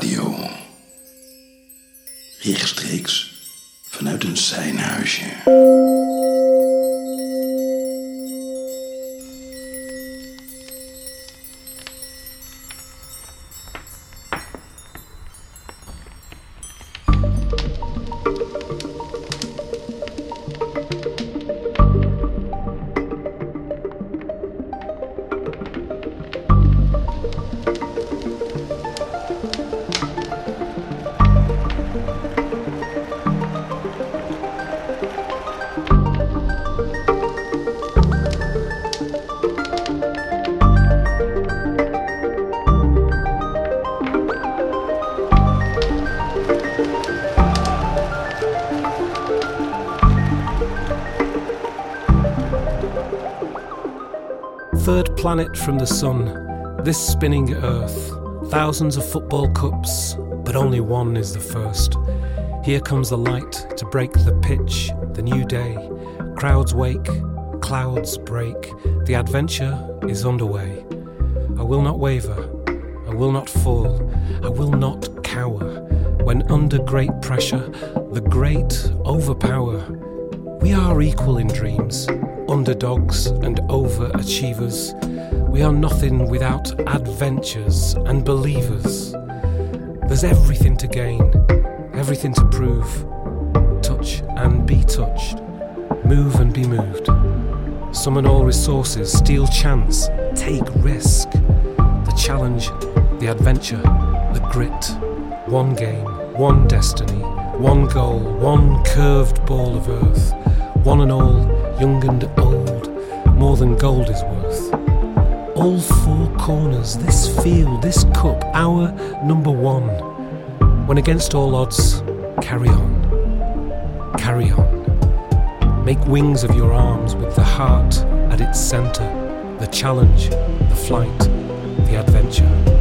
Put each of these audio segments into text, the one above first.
Dit is Proper Radio. Planet from the sun, this spinning Earth. Thousands of football cups, but only one is the first. Here comes the light to break the pitch, the new day. Crowds wake, clouds break, the adventure is underway. I will not waver, I will not fall, I will not cower. When under great pressure, the great overpower. We are equal in dreams, underdogs and overachievers. We are nothing without adventures and believers. There's everything to gain, everything to prove. Touch and be touched, move and be moved. Summon all resources, steal chance, take risk. The challenge, the adventure, the grit. One game, one destiny, one goal, one curved ball of earth. One and all, young and old, more than gold is worth. All four corners, this field, this cup, our number one. When against all odds, carry on, carry on. Make wings of your arms with the heart at its centre, the challenge, the flight, the adventure.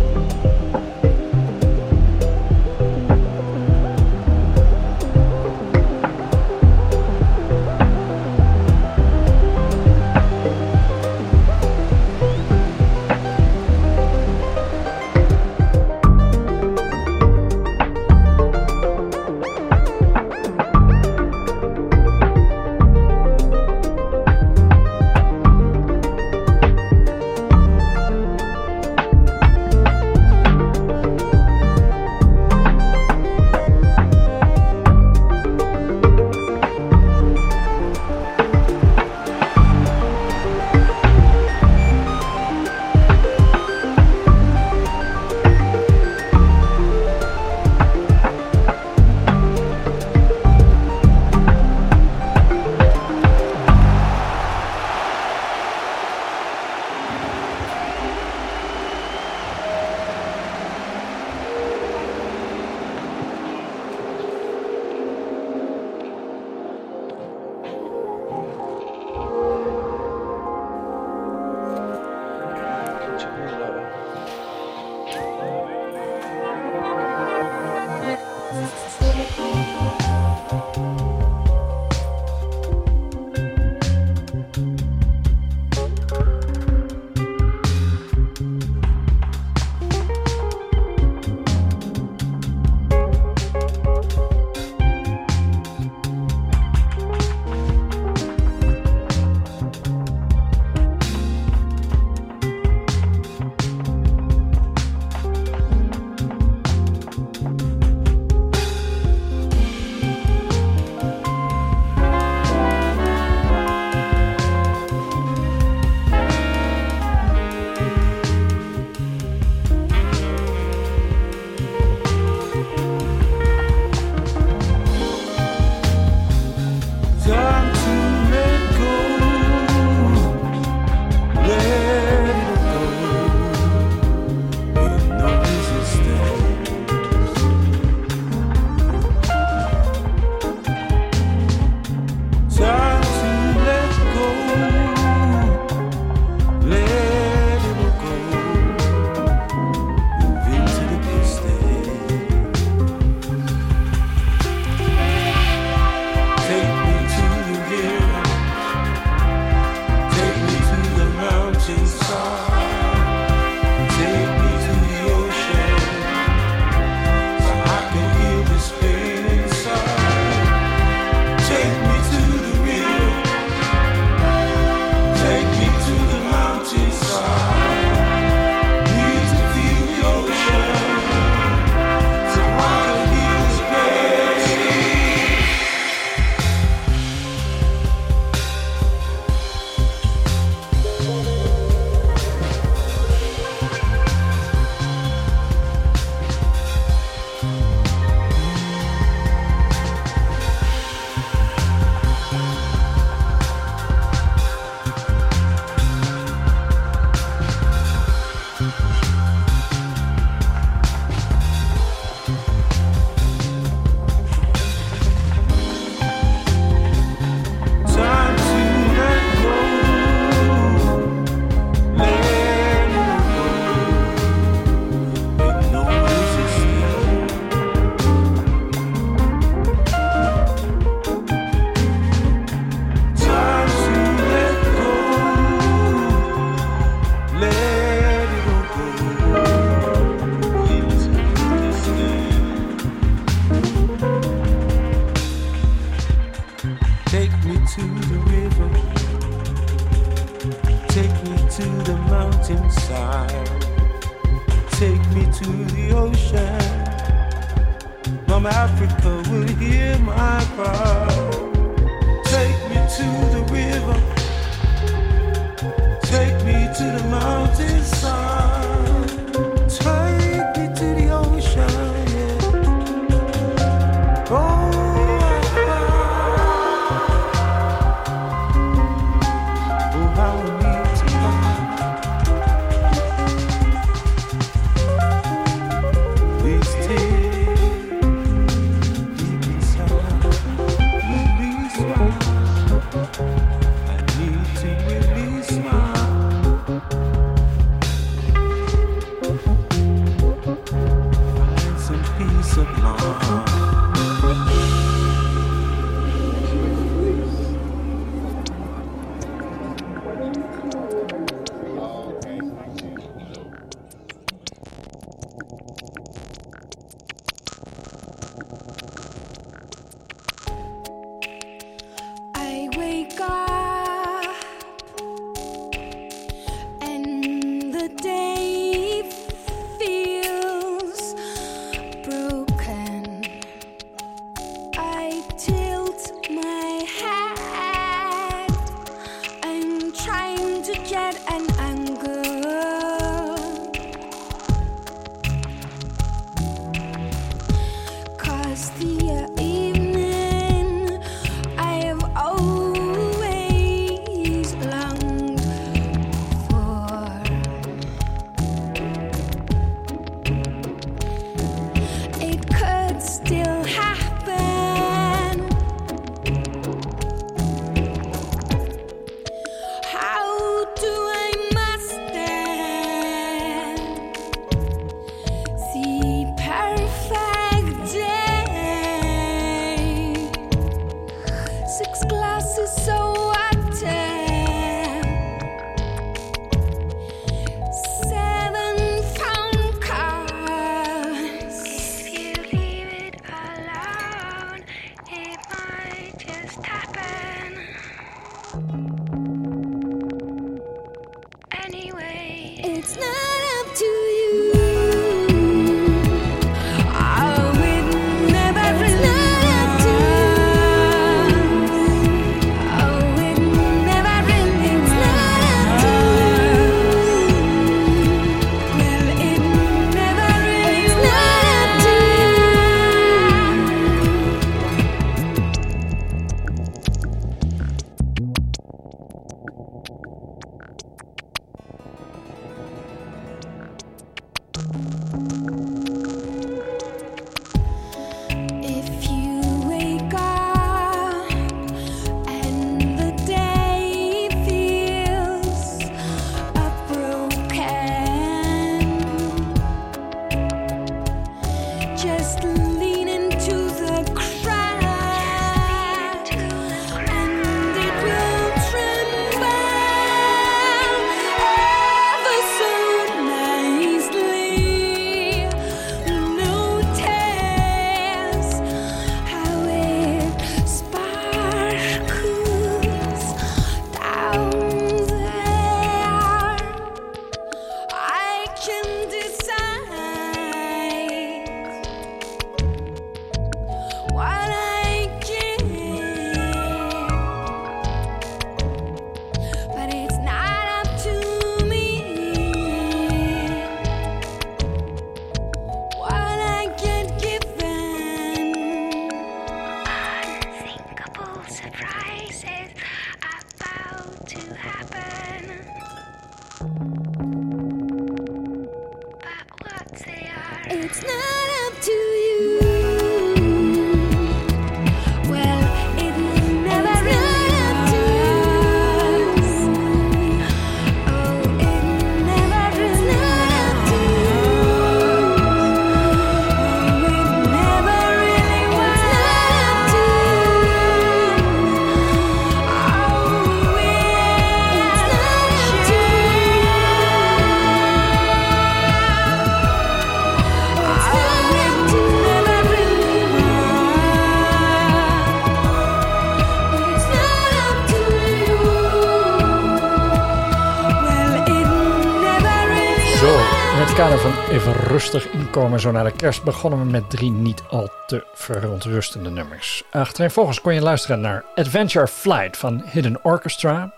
Rustig inkomen zo naar de kerst begonnen we met drie niet al te verontrustende nummers. Achtereenvolgens kon je luisteren naar Adventure Flight van Hidden Orchestra,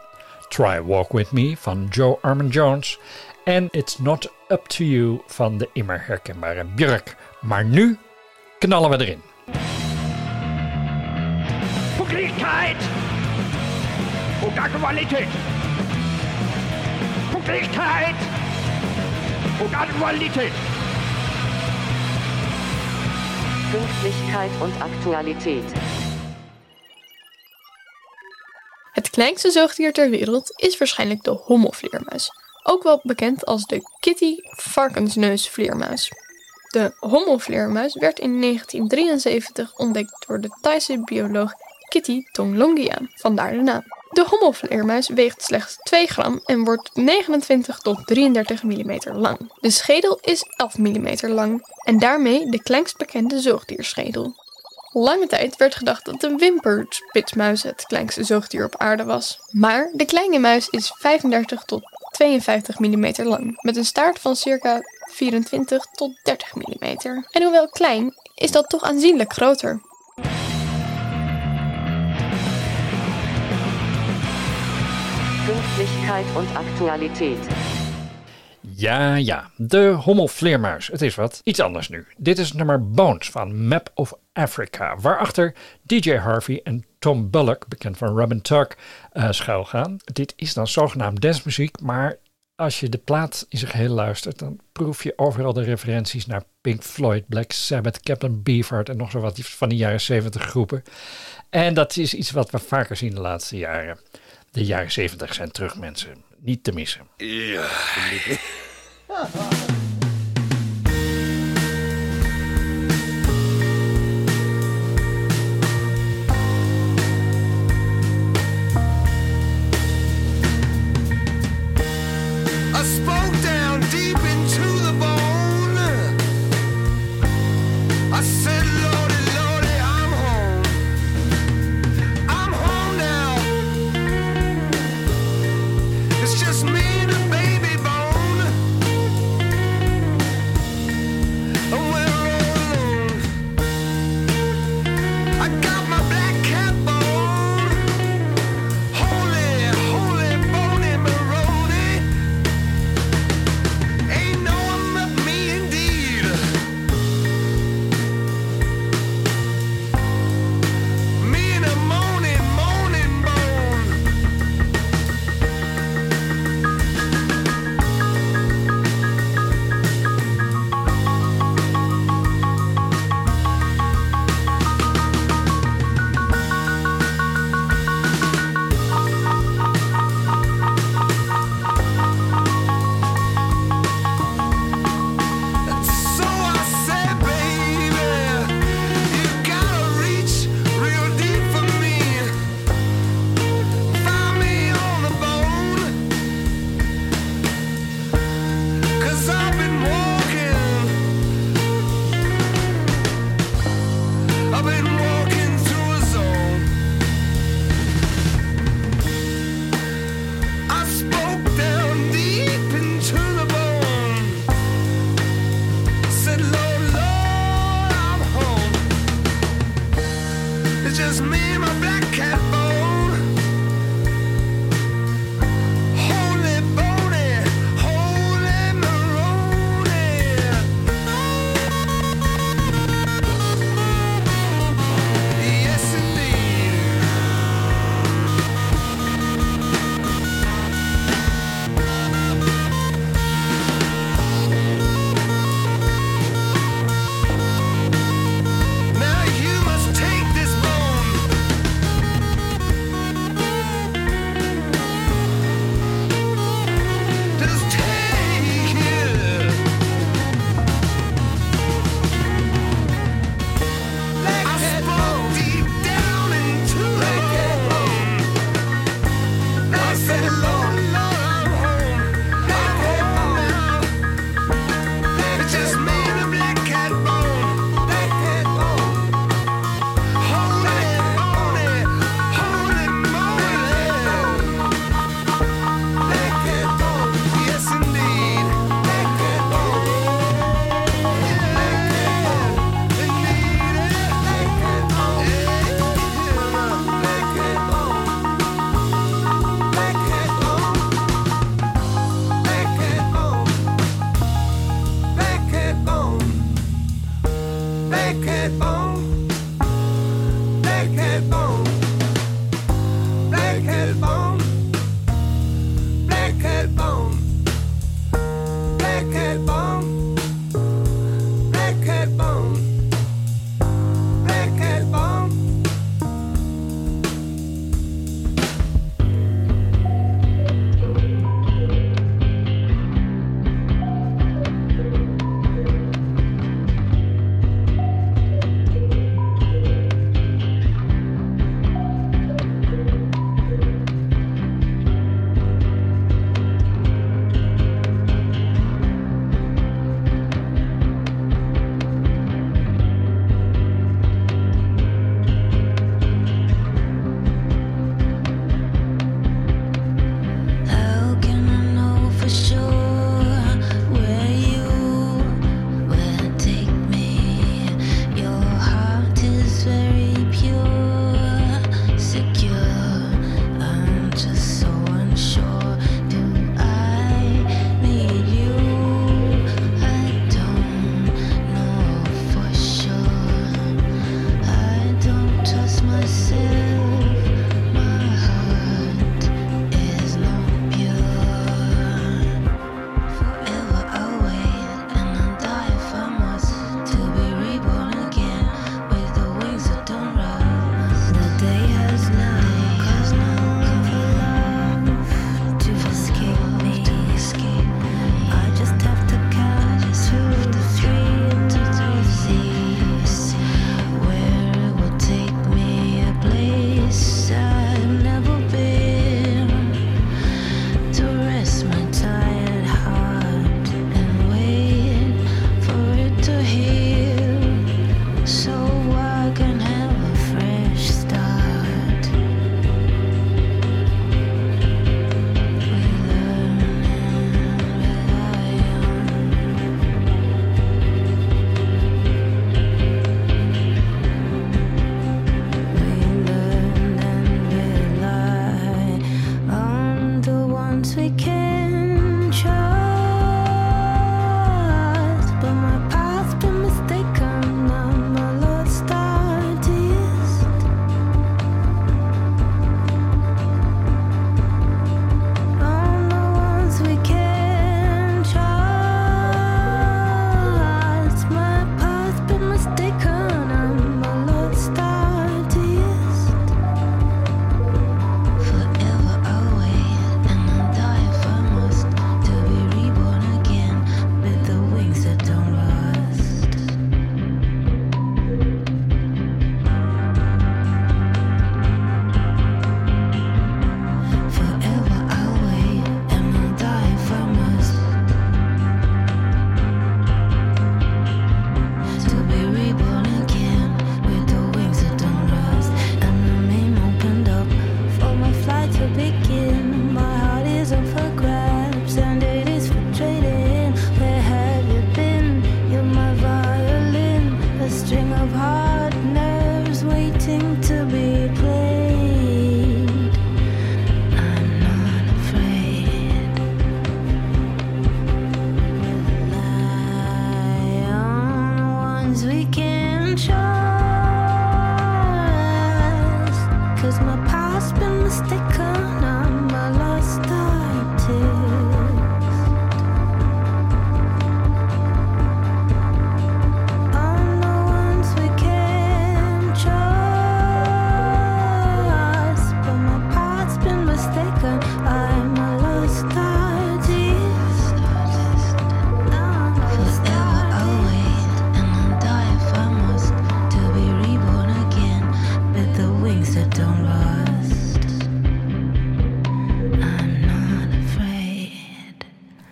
Try Walk With Me van Joe Armand Jones en It's Not Up To You van de immer herkenbare Björk. Maar nu knallen we erin. Punktlichkeit und Aktualität. Aktualität. Pünktlichkeit und Aktualität. Het kleinste zoogdier ter wereld is waarschijnlijk de hommelvleermuis, ook wel bekend als de kitty varkensneusvleermuis. De hommelvleermuis werd in 1973 ontdekt door de Thaise bioloog Kitty Tonglongia, vandaar de naam. De hommelvleermuis weegt slechts 2 gram en wordt 29 tot 33 mm lang. De schedel is 11 mm lang en daarmee de kleinst bekende zoogdierschedel. Lange tijd werd gedacht dat de wimperspitsmuis het kleinste zoogdier op aarde was. Maar de kleine muis is 35 tot 52 mm lang, met een staart van circa 24 tot 30 mm. En hoewel klein, is dat toch aanzienlijk groter. Pünktlichkeit und Aktualität. Ja, ja, de hommelvleermuis. Het is wat. Iets anders nu. Dit is nummer Bones van Map of Africa, waarachter DJ Harvey en Tom Bullock, bekend van Robin Tuck, uh, schuilgaan. Dit is dan zogenaamd dancemuziek, maar als je de plaat in zijn geheel luistert, dan proef je overal de referenties naar Pink Floyd, Black Sabbath, Captain Beefheart en nog zo wat van die jaren 70 groepen. En dat is iets wat we vaker zien de laatste jaren. De jaren 70 zijn terug, mensen. Niet te missen. Ja.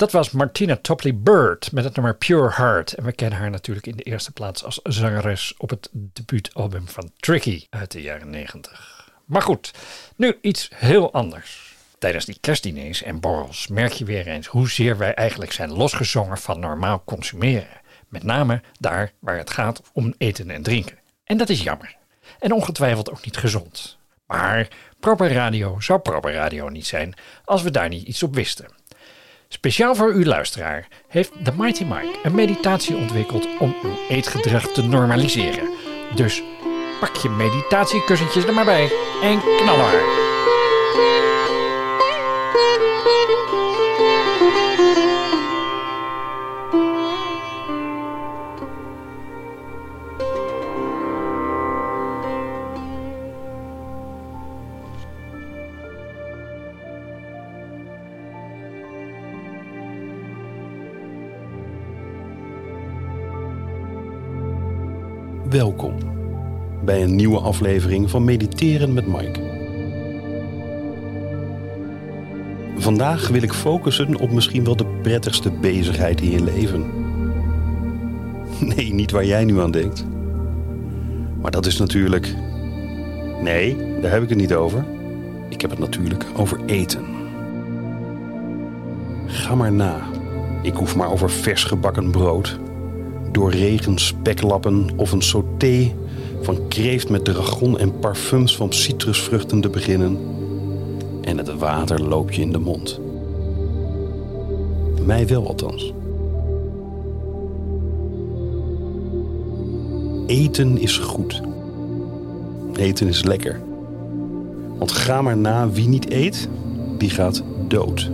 Dat was Martina Topley Bird met het nummer Pure Heart. En we kennen haar natuurlijk in de eerste plaats als zangeres op het debuutalbum van Tricky uit de jaren 90. Maar goed, nu iets heel anders. Tijdens die kerstdiners en borrels merk je weer eens hoezeer wij eigenlijk zijn losgezongen van normaal consumeren. Met name daar waar het gaat om eten en drinken. En dat is jammer. En ongetwijfeld ook niet gezond. Maar proper radio zou proper radio niet zijn als we daar niet iets op wisten. Speciaal voor uw luisteraar heeft The Mighty Mike een meditatie ontwikkeld om uw eetgedrag te normaliseren. Dus pak je meditatiekussentjes er maar bij en knallen maar. Welkom bij een nieuwe aflevering van Mediteren met Mike. Vandaag wil ik focussen op misschien wel de prettigste bezigheid in je leven. Nee, niet waar jij nu aan denkt. Maar dat is natuurlijk. Nee, daar heb ik het niet over. Ik heb het natuurlijk over eten. Ga maar na. Ik hoef maar over vers gebakken brood, doorregen speklappen of een sauté van kreeft met dragon en parfums van citrusvruchten te beginnen. En het water loop je in de mond. Mij wel althans. Eten is goed. Eten is lekker. Want ga maar na, wie niet eet, die gaat dood.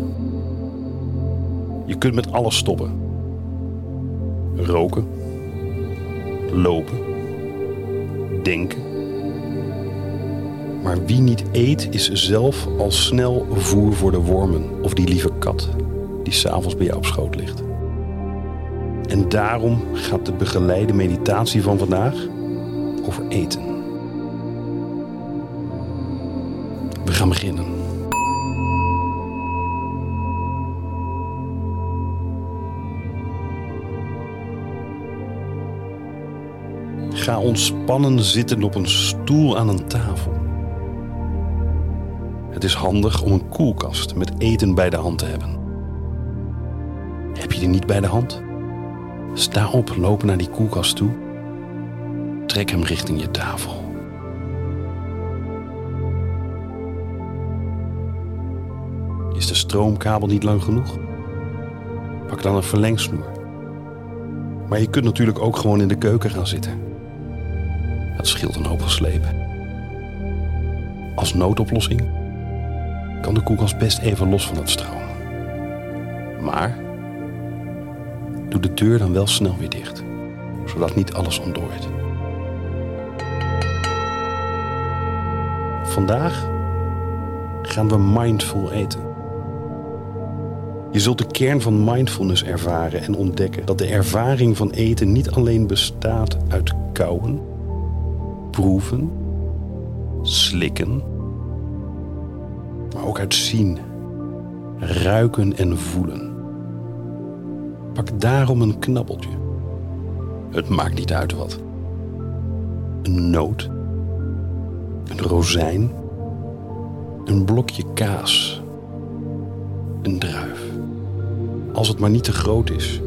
Je kunt met alles stoppen. Roken. Lopen. Denken. Maar wie niet eet is zelf al snel voer voor de wormen of die lieve kat die s'avonds bij jou op schoot ligt. En daarom gaat de begeleide meditatie van vandaag over eten. We gaan beginnen. Ga ontspannen zitten op een stoel aan een tafel. Het is handig om een koelkast met eten bij de hand te hebben. Heb je die niet bij de hand? Sta op, loop naar die koelkast toe. Trek hem richting je tafel. Is de stroomkabel niet lang genoeg? Pak dan een verlengsnoer. Maar je kunt natuurlijk ook gewoon in de keuken gaan zitten. Dat scheelt een hoop geslepen. Als noodoplossing kan de koelkast best even los van het stroom. Maar doe de deur dan wel snel weer dicht, zodat niet alles ontdooit. Vandaag gaan we mindful eten. Je zult de kern van mindfulness ervaren en ontdekken dat de ervaring van eten niet alleen bestaat uit kauwen, proeven, slikken, maar ook uit zien, ruiken en voelen. Pak daarom een knabbeltje. Het maakt niet uit wat. Een noot, een rozijn, een blokje kaas, een druif. Als het maar niet te groot is.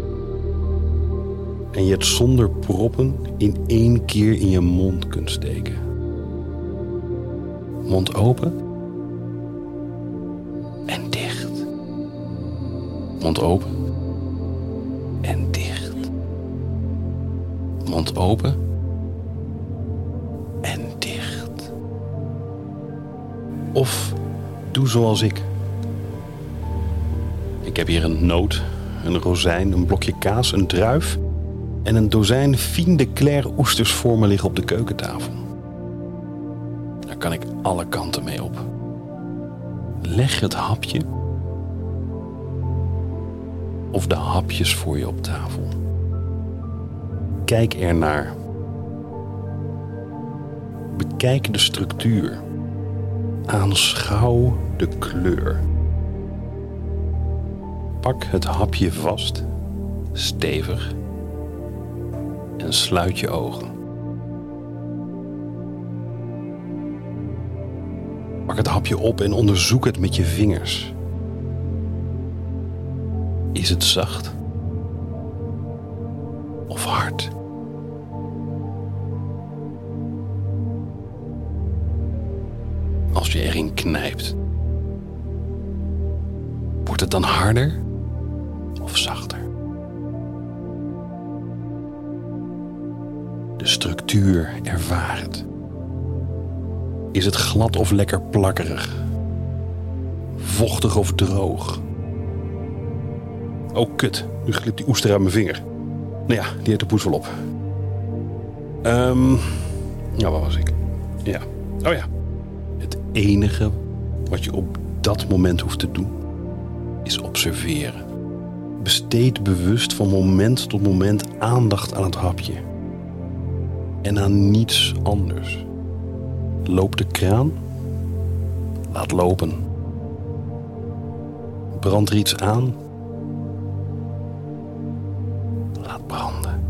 En je het zonder proppen in één keer in je mond kunt steken. Mond open en dicht. Mond open en dicht. Mond open en dicht. Of doe zoals ik. Ik heb hier een noot, een rozijn, een blokje kaas, een druif en een dozijn Fine de Claire oesters voor me liggen op de keukentafel. Daar kan ik alle kanten mee op. Leg het hapje of de hapjes voor je op tafel. Kijk ernaar. Bekijk de structuur. Aanschouw de kleur. Pak het hapje vast, stevig, en sluit je ogen. Pak het hapje op en onderzoek het met je vingers. Is het zacht? Of hard? Als je erin knijpt, wordt het dan harder De structuur ervaar het. Is het glad of lekker plakkerig? Vochtig of droog? Oh, kut. Nu glipt die oester uit mijn vinger. Nou ja, die heeft de poes wel op. Ehm, ja, waar was ik? Ja. Oh ja. Het enige wat je op dat moment hoeft te doen, is observeren. Besteed bewust van moment tot moment aandacht aan het hapje. En aan niets anders. Loop de kraan? Laat lopen. Brand er iets aan? Laat branden.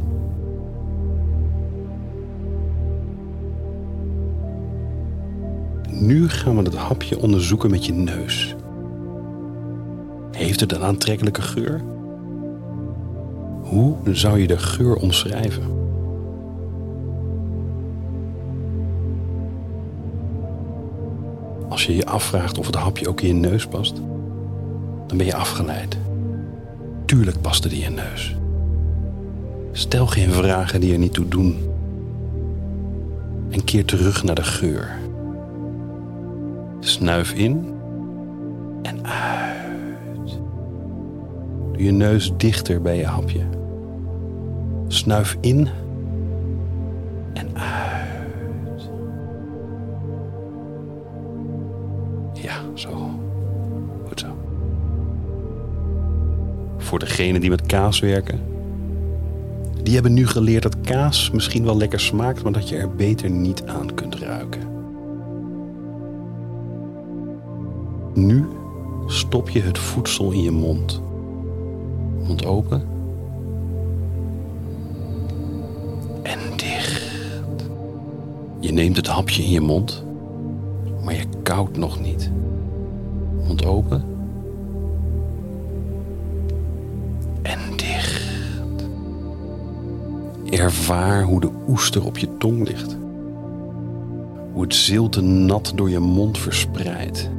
Nu gaan we het hapje onderzoeken met je neus. Heeft het een aantrekkelijke geur? Hoe zou je de geur omschrijven? Je je afvraagt of het hapje ook in je neus past, dan ben je afgeleid. Tuurlijk past het in je neus. Stel geen vragen die er niet toe doen. En keer terug naar de geur. Snuif in en uit. Doe je neus dichter bij je hapje. Snuif in Degenen die met kaas werken. Die hebben nu geleerd dat kaas misschien wel lekker smaakt, maar dat je er beter niet aan kunt ruiken. Nu stop je het voedsel in je mond. Mond open. En dicht. Je neemt het hapje in je mond, maar je koudt nog niet. Mond open. Ervaar hoe de oester op je tong ligt. Hoe het zilte nat door je mond verspreidt.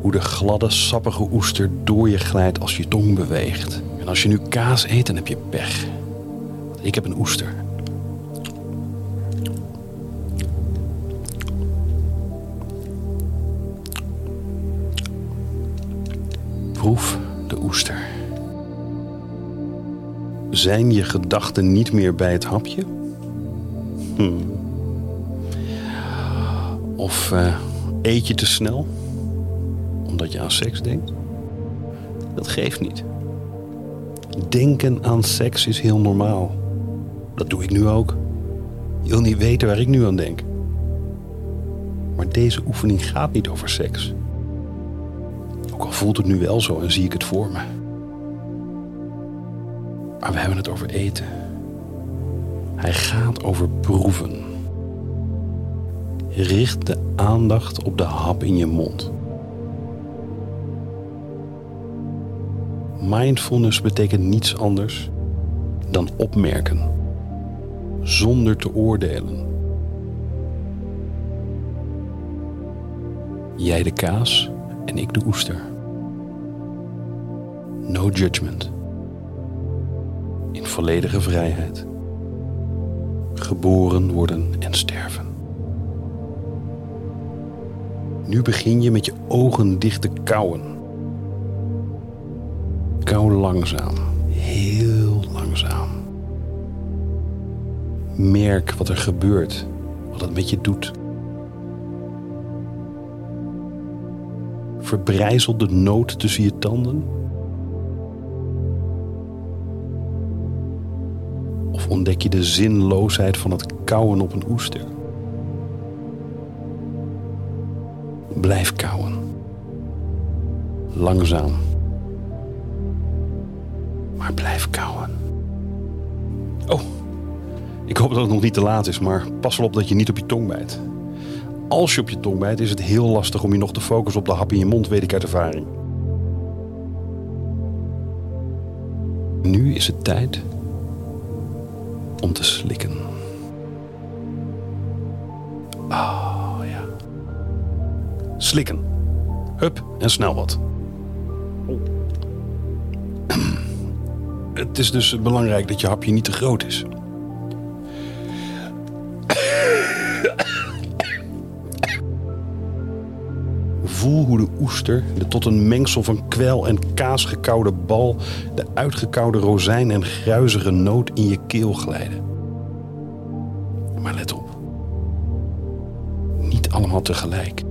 Hoe de gladde, sappige oester door je glijdt als je tong beweegt. En als je nu kaas eet, dan heb je pech. Ik heb een oester. Zijn je gedachten niet meer bij het hapje? Hmm. Of eh, eet je te snel? Omdat je aan seks denkt? Dat geeft niet. Denken aan seks is heel normaal. Dat doe ik nu ook. Je wil niet weten waar ik nu aan denk. Maar deze oefening gaat niet over seks. Ook al voelt het nu wel zo en zie ik het voor me. Maar we hebben het over eten. Hij gaat over proeven. Richt de aandacht op de hap in je mond. Mindfulness betekent niets anders dan opmerken, zonder te oordelen. Jij de kaas en ik de oester. No judgment. Volledige vrijheid. Geboren worden en sterven. Nu begin je met je ogen dicht te kauwen. Kauw langzaam, heel langzaam. Merk wat er gebeurt, wat het met je doet. Verbrijzel de noot tussen je tanden. Ontdek je de zinloosheid van het kauwen op een oester? Blijf kauwen. Langzaam. Maar blijf kauwen. Oh, ik hoop dat het nog niet te laat is, maar pas wel op dat je niet op je tong bijt. Als je op je tong bijt, is het heel lastig om je nog te focussen op de hap in je mond, weet ik uit ervaring. Nu is het tijd om te slikken. Oh ja. Slikken. Hup en snel wat. Het is dus belangrijk dat je hapje niet te groot is. Voel hoe de oester, de tot een mengsel van kwel en kaas gekoude bal, de uitgekoude rozijn en gruizige noot in je keel glijden. Maar let op. Niet allemaal tegelijk.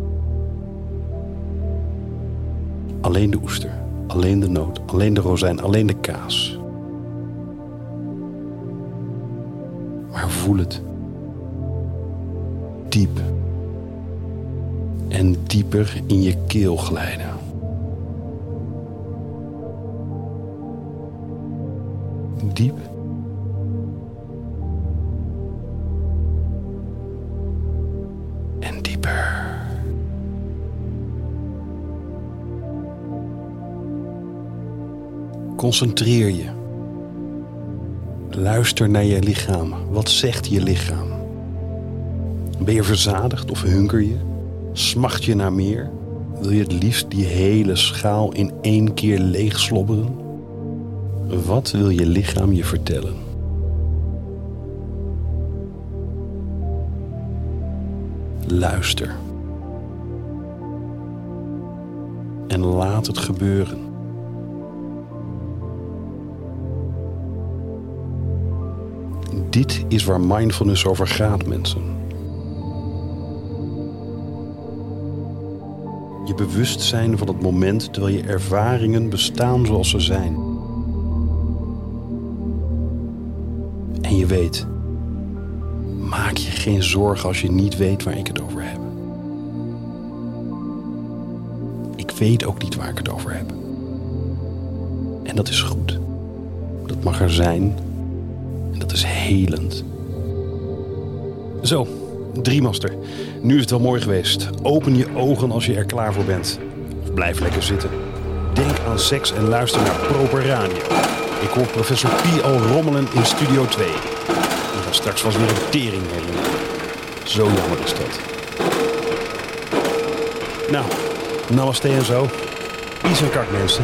Alleen de oester, alleen de noot, alleen de rozijn, alleen de kaas. Maar voel het. Diep. En dieper in je keel glijden. Diep. En dieper. Concentreer je. Luister naar je lichaam. Wat zegt je lichaam? Ben je verzadigd of hunker je? Smacht je naar meer? Wil je het liefst die hele schaal in één keer leeg slobberen? Wat wil je lichaam je vertellen? Luister. En laat het gebeuren. Dit is waar mindfulness over gaat, mensen. Je bewust zijn van het moment terwijl je ervaringen bestaan zoals ze zijn. En je weet, maak je geen zorgen als je niet weet waar ik het over heb. Ik weet ook niet waar ik het over heb. En dat is goed. Dat mag er zijn. En dat is helend. Zo, driemaster. Nu is het wel mooi geweest. Open je ogen als je er klaar voor bent. Of blijf lekker zitten. Denk aan seks en luister naar Proper Radio. Ik hoor professor Pi al rommelen in Studio 2. Die gaat straks vast weer een tering. Zo jammer is dat. Nou, namaste en zo. Peace en kak mensen.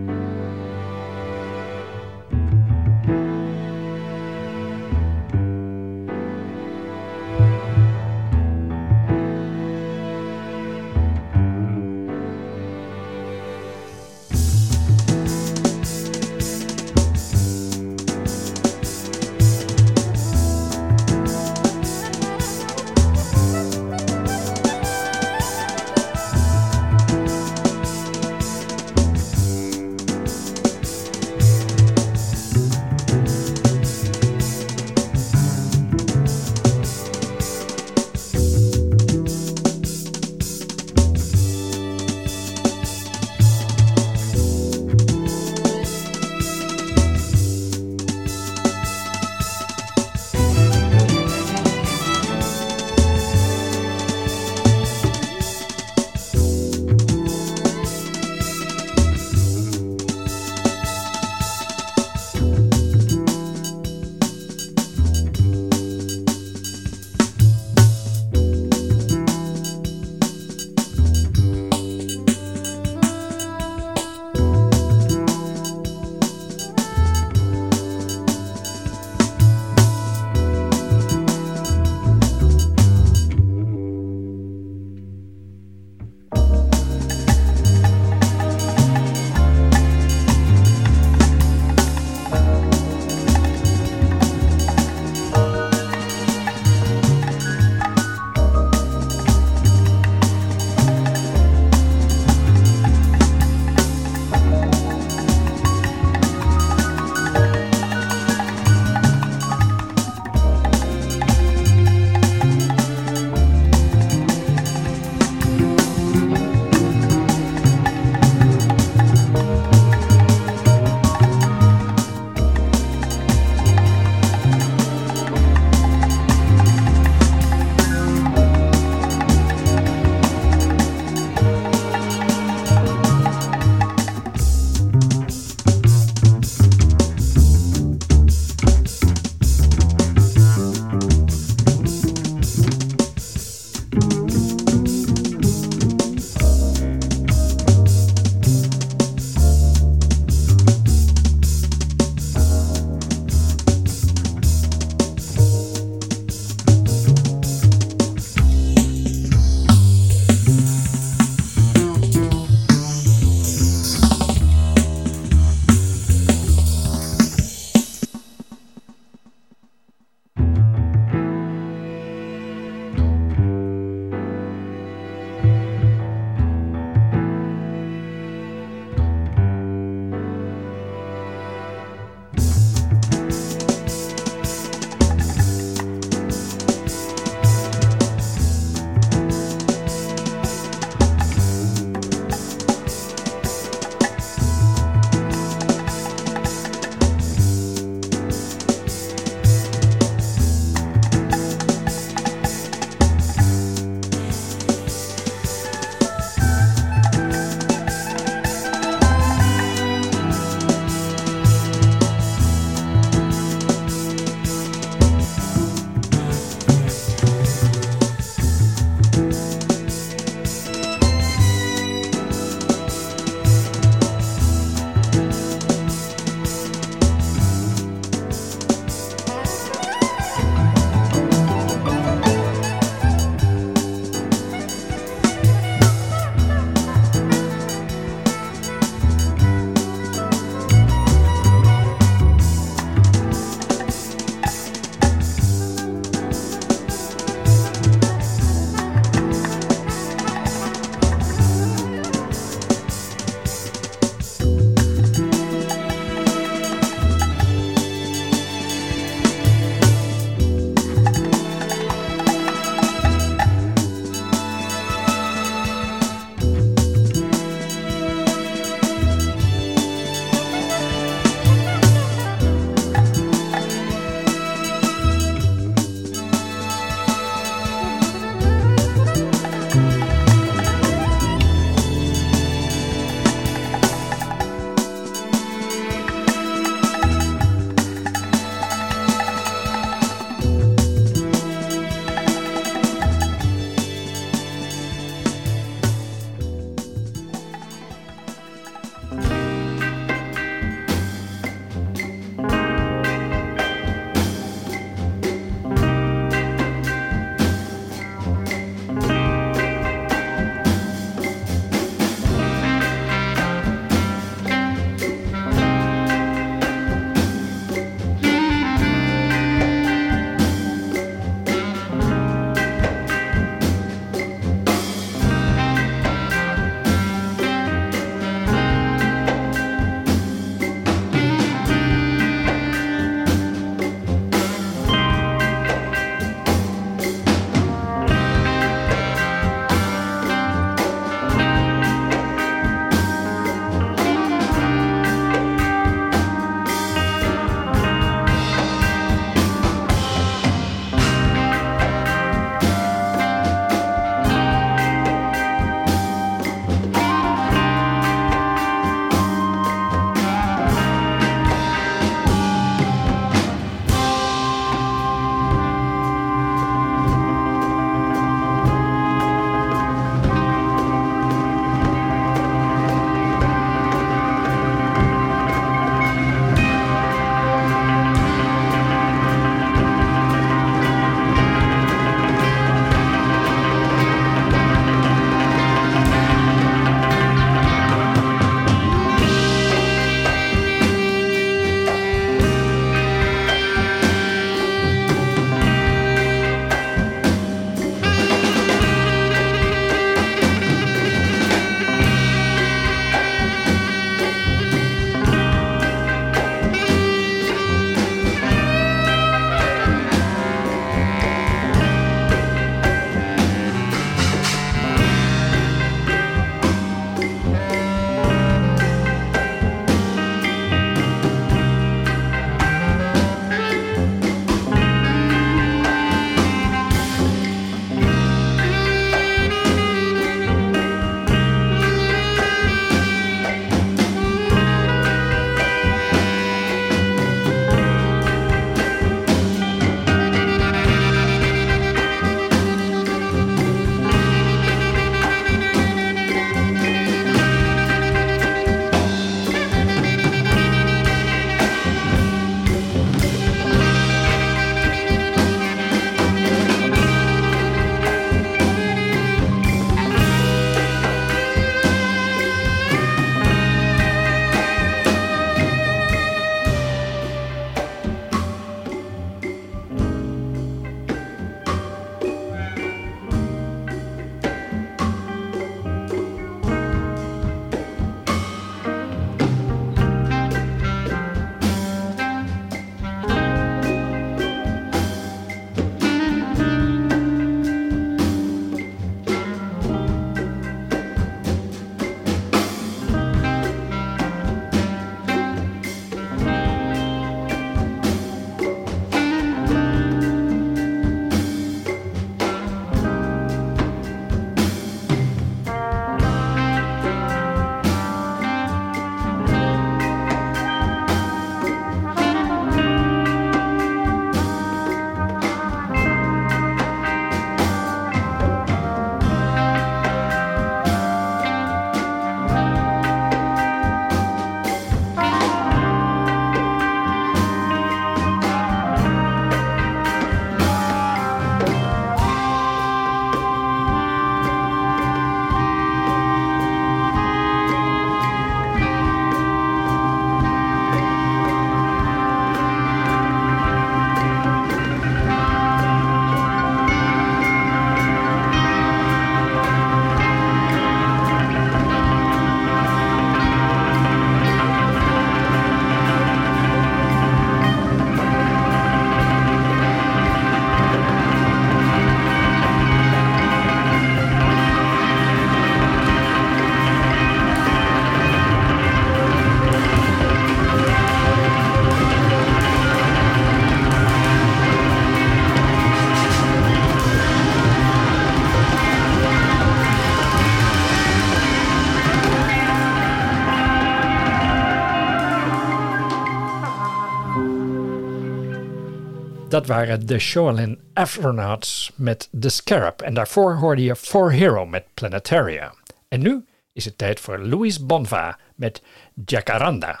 Dat waren de Shoalin Astronauts met The Scarab. En daarvoor hoorde je For Hero met Planetaria. En nu is het tijd voor Louis Bonva met Jacaranda.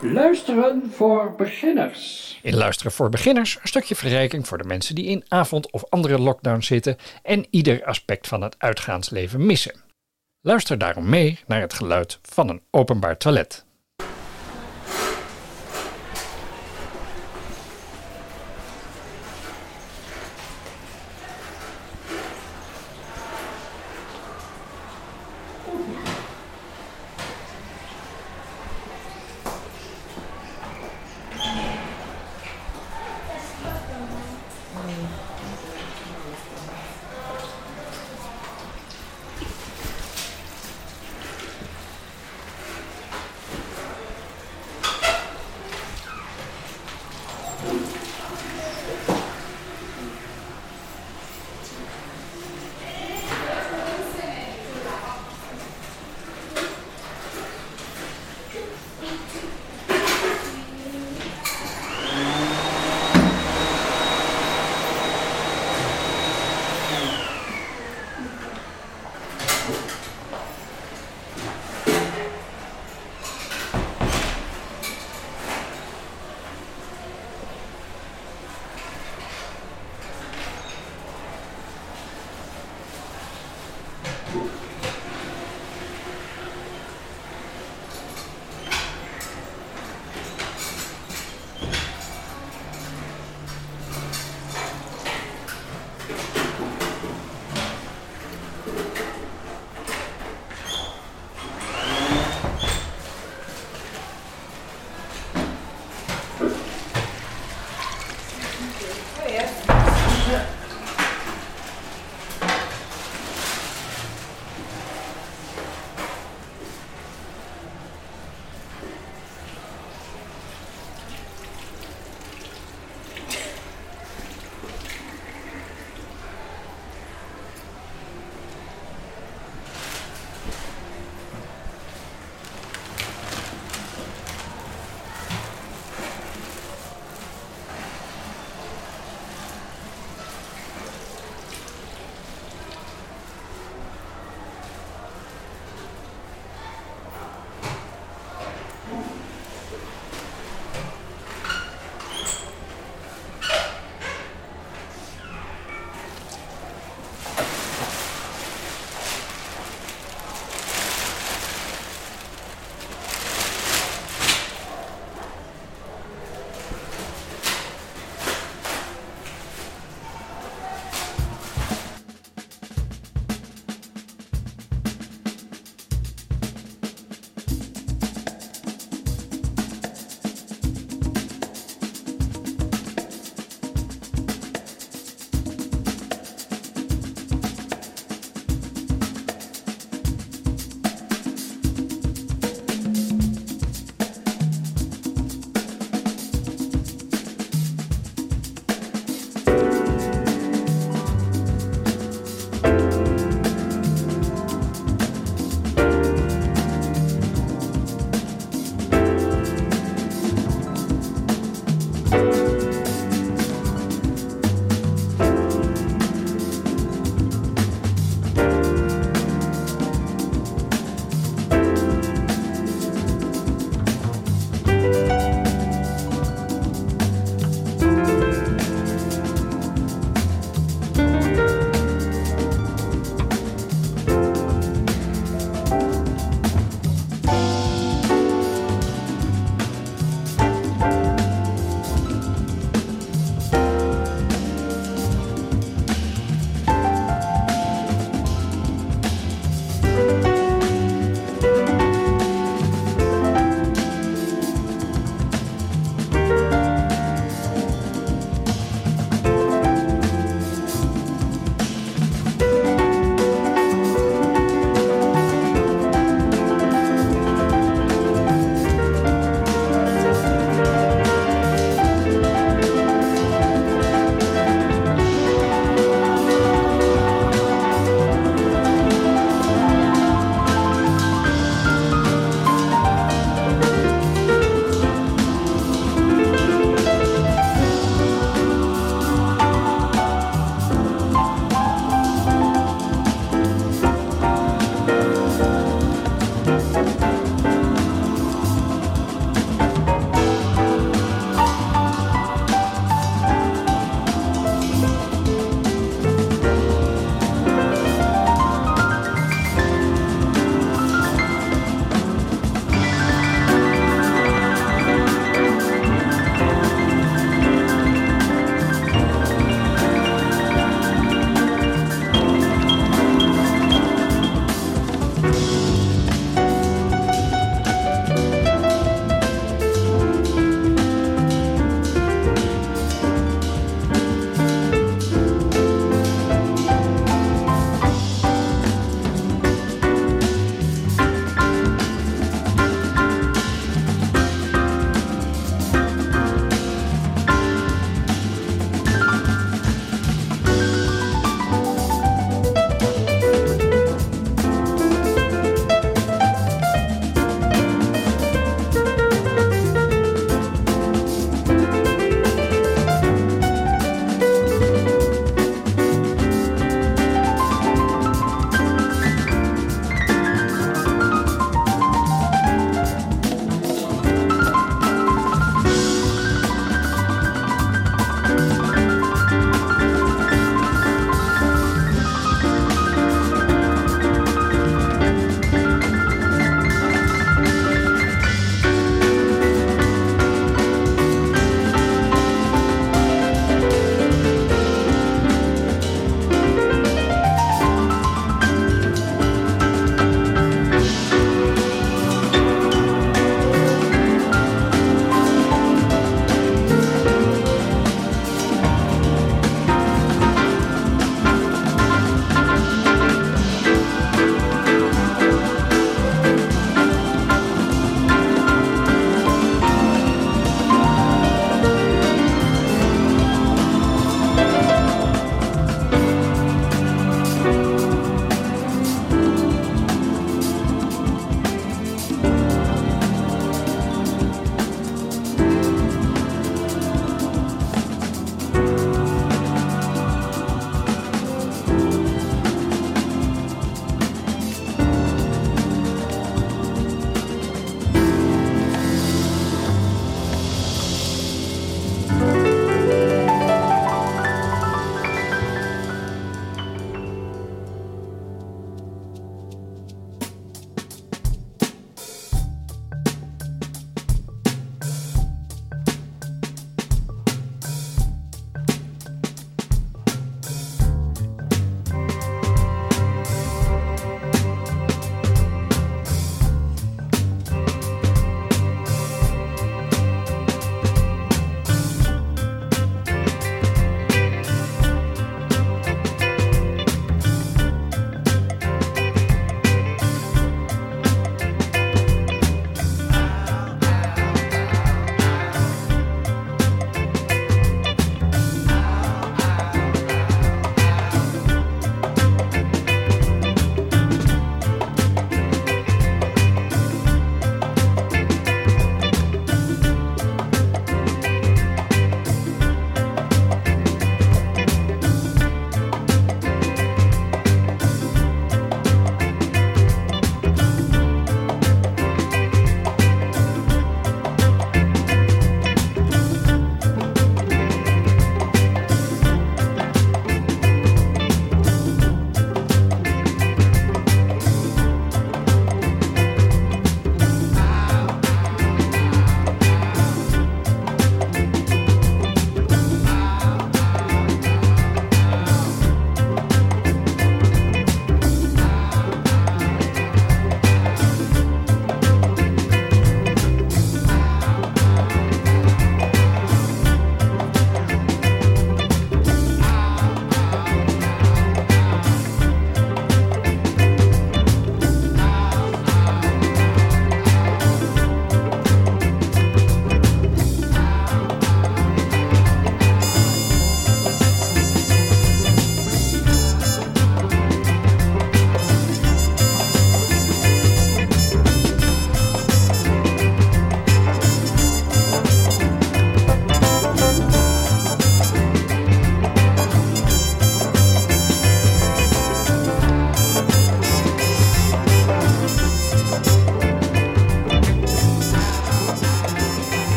Luisteren voor beginners. In Luisteren voor Beginners een stukje verrijking voor de mensen die in avond- of andere lockdown zitten en ieder aspect van het uitgaansleven missen. Luister daarom mee naar het geluid van een openbaar toilet. Do 十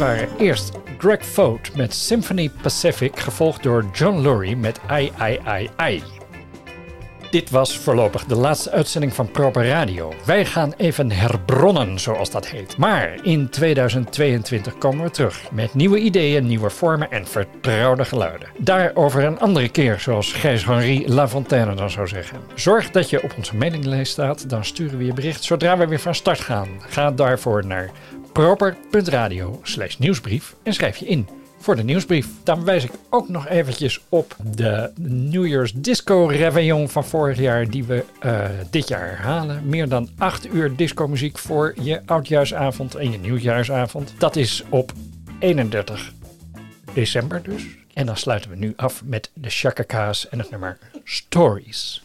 waren eerst Greg Foat met Symphony Pacific, gevolgd door John Lurie met I, I, I, I. Dit was voorlopig de laatste uitzending van Proper Radio. Wij gaan even herbronnen, zoals dat heet. Maar in 2022 komen we terug met nieuwe ideeën, nieuwe vormen en vertrouwde geluiden. Daarover een andere keer, zoals Gijs-Henri Lafontaine dan zou zeggen. Zorg dat je op onze mailinglijst staat, dan sturen we je bericht zodra we weer van start gaan. Ga daarvoor naar proper.radio slash nieuwsbrief en schrijf je in voor de nieuwsbrief. Dan wijs ik ook nog eventjes op de New Year's Disco Réveillon van vorig jaar, die we eh, dit jaar herhalen. Meer dan 8 uur discomuziek voor je oudjaarsavond en je nieuwjaarsavond. Dat is op 31 december dus. En dan sluiten we nu af met de Chaka Kaas en het nummer Stories.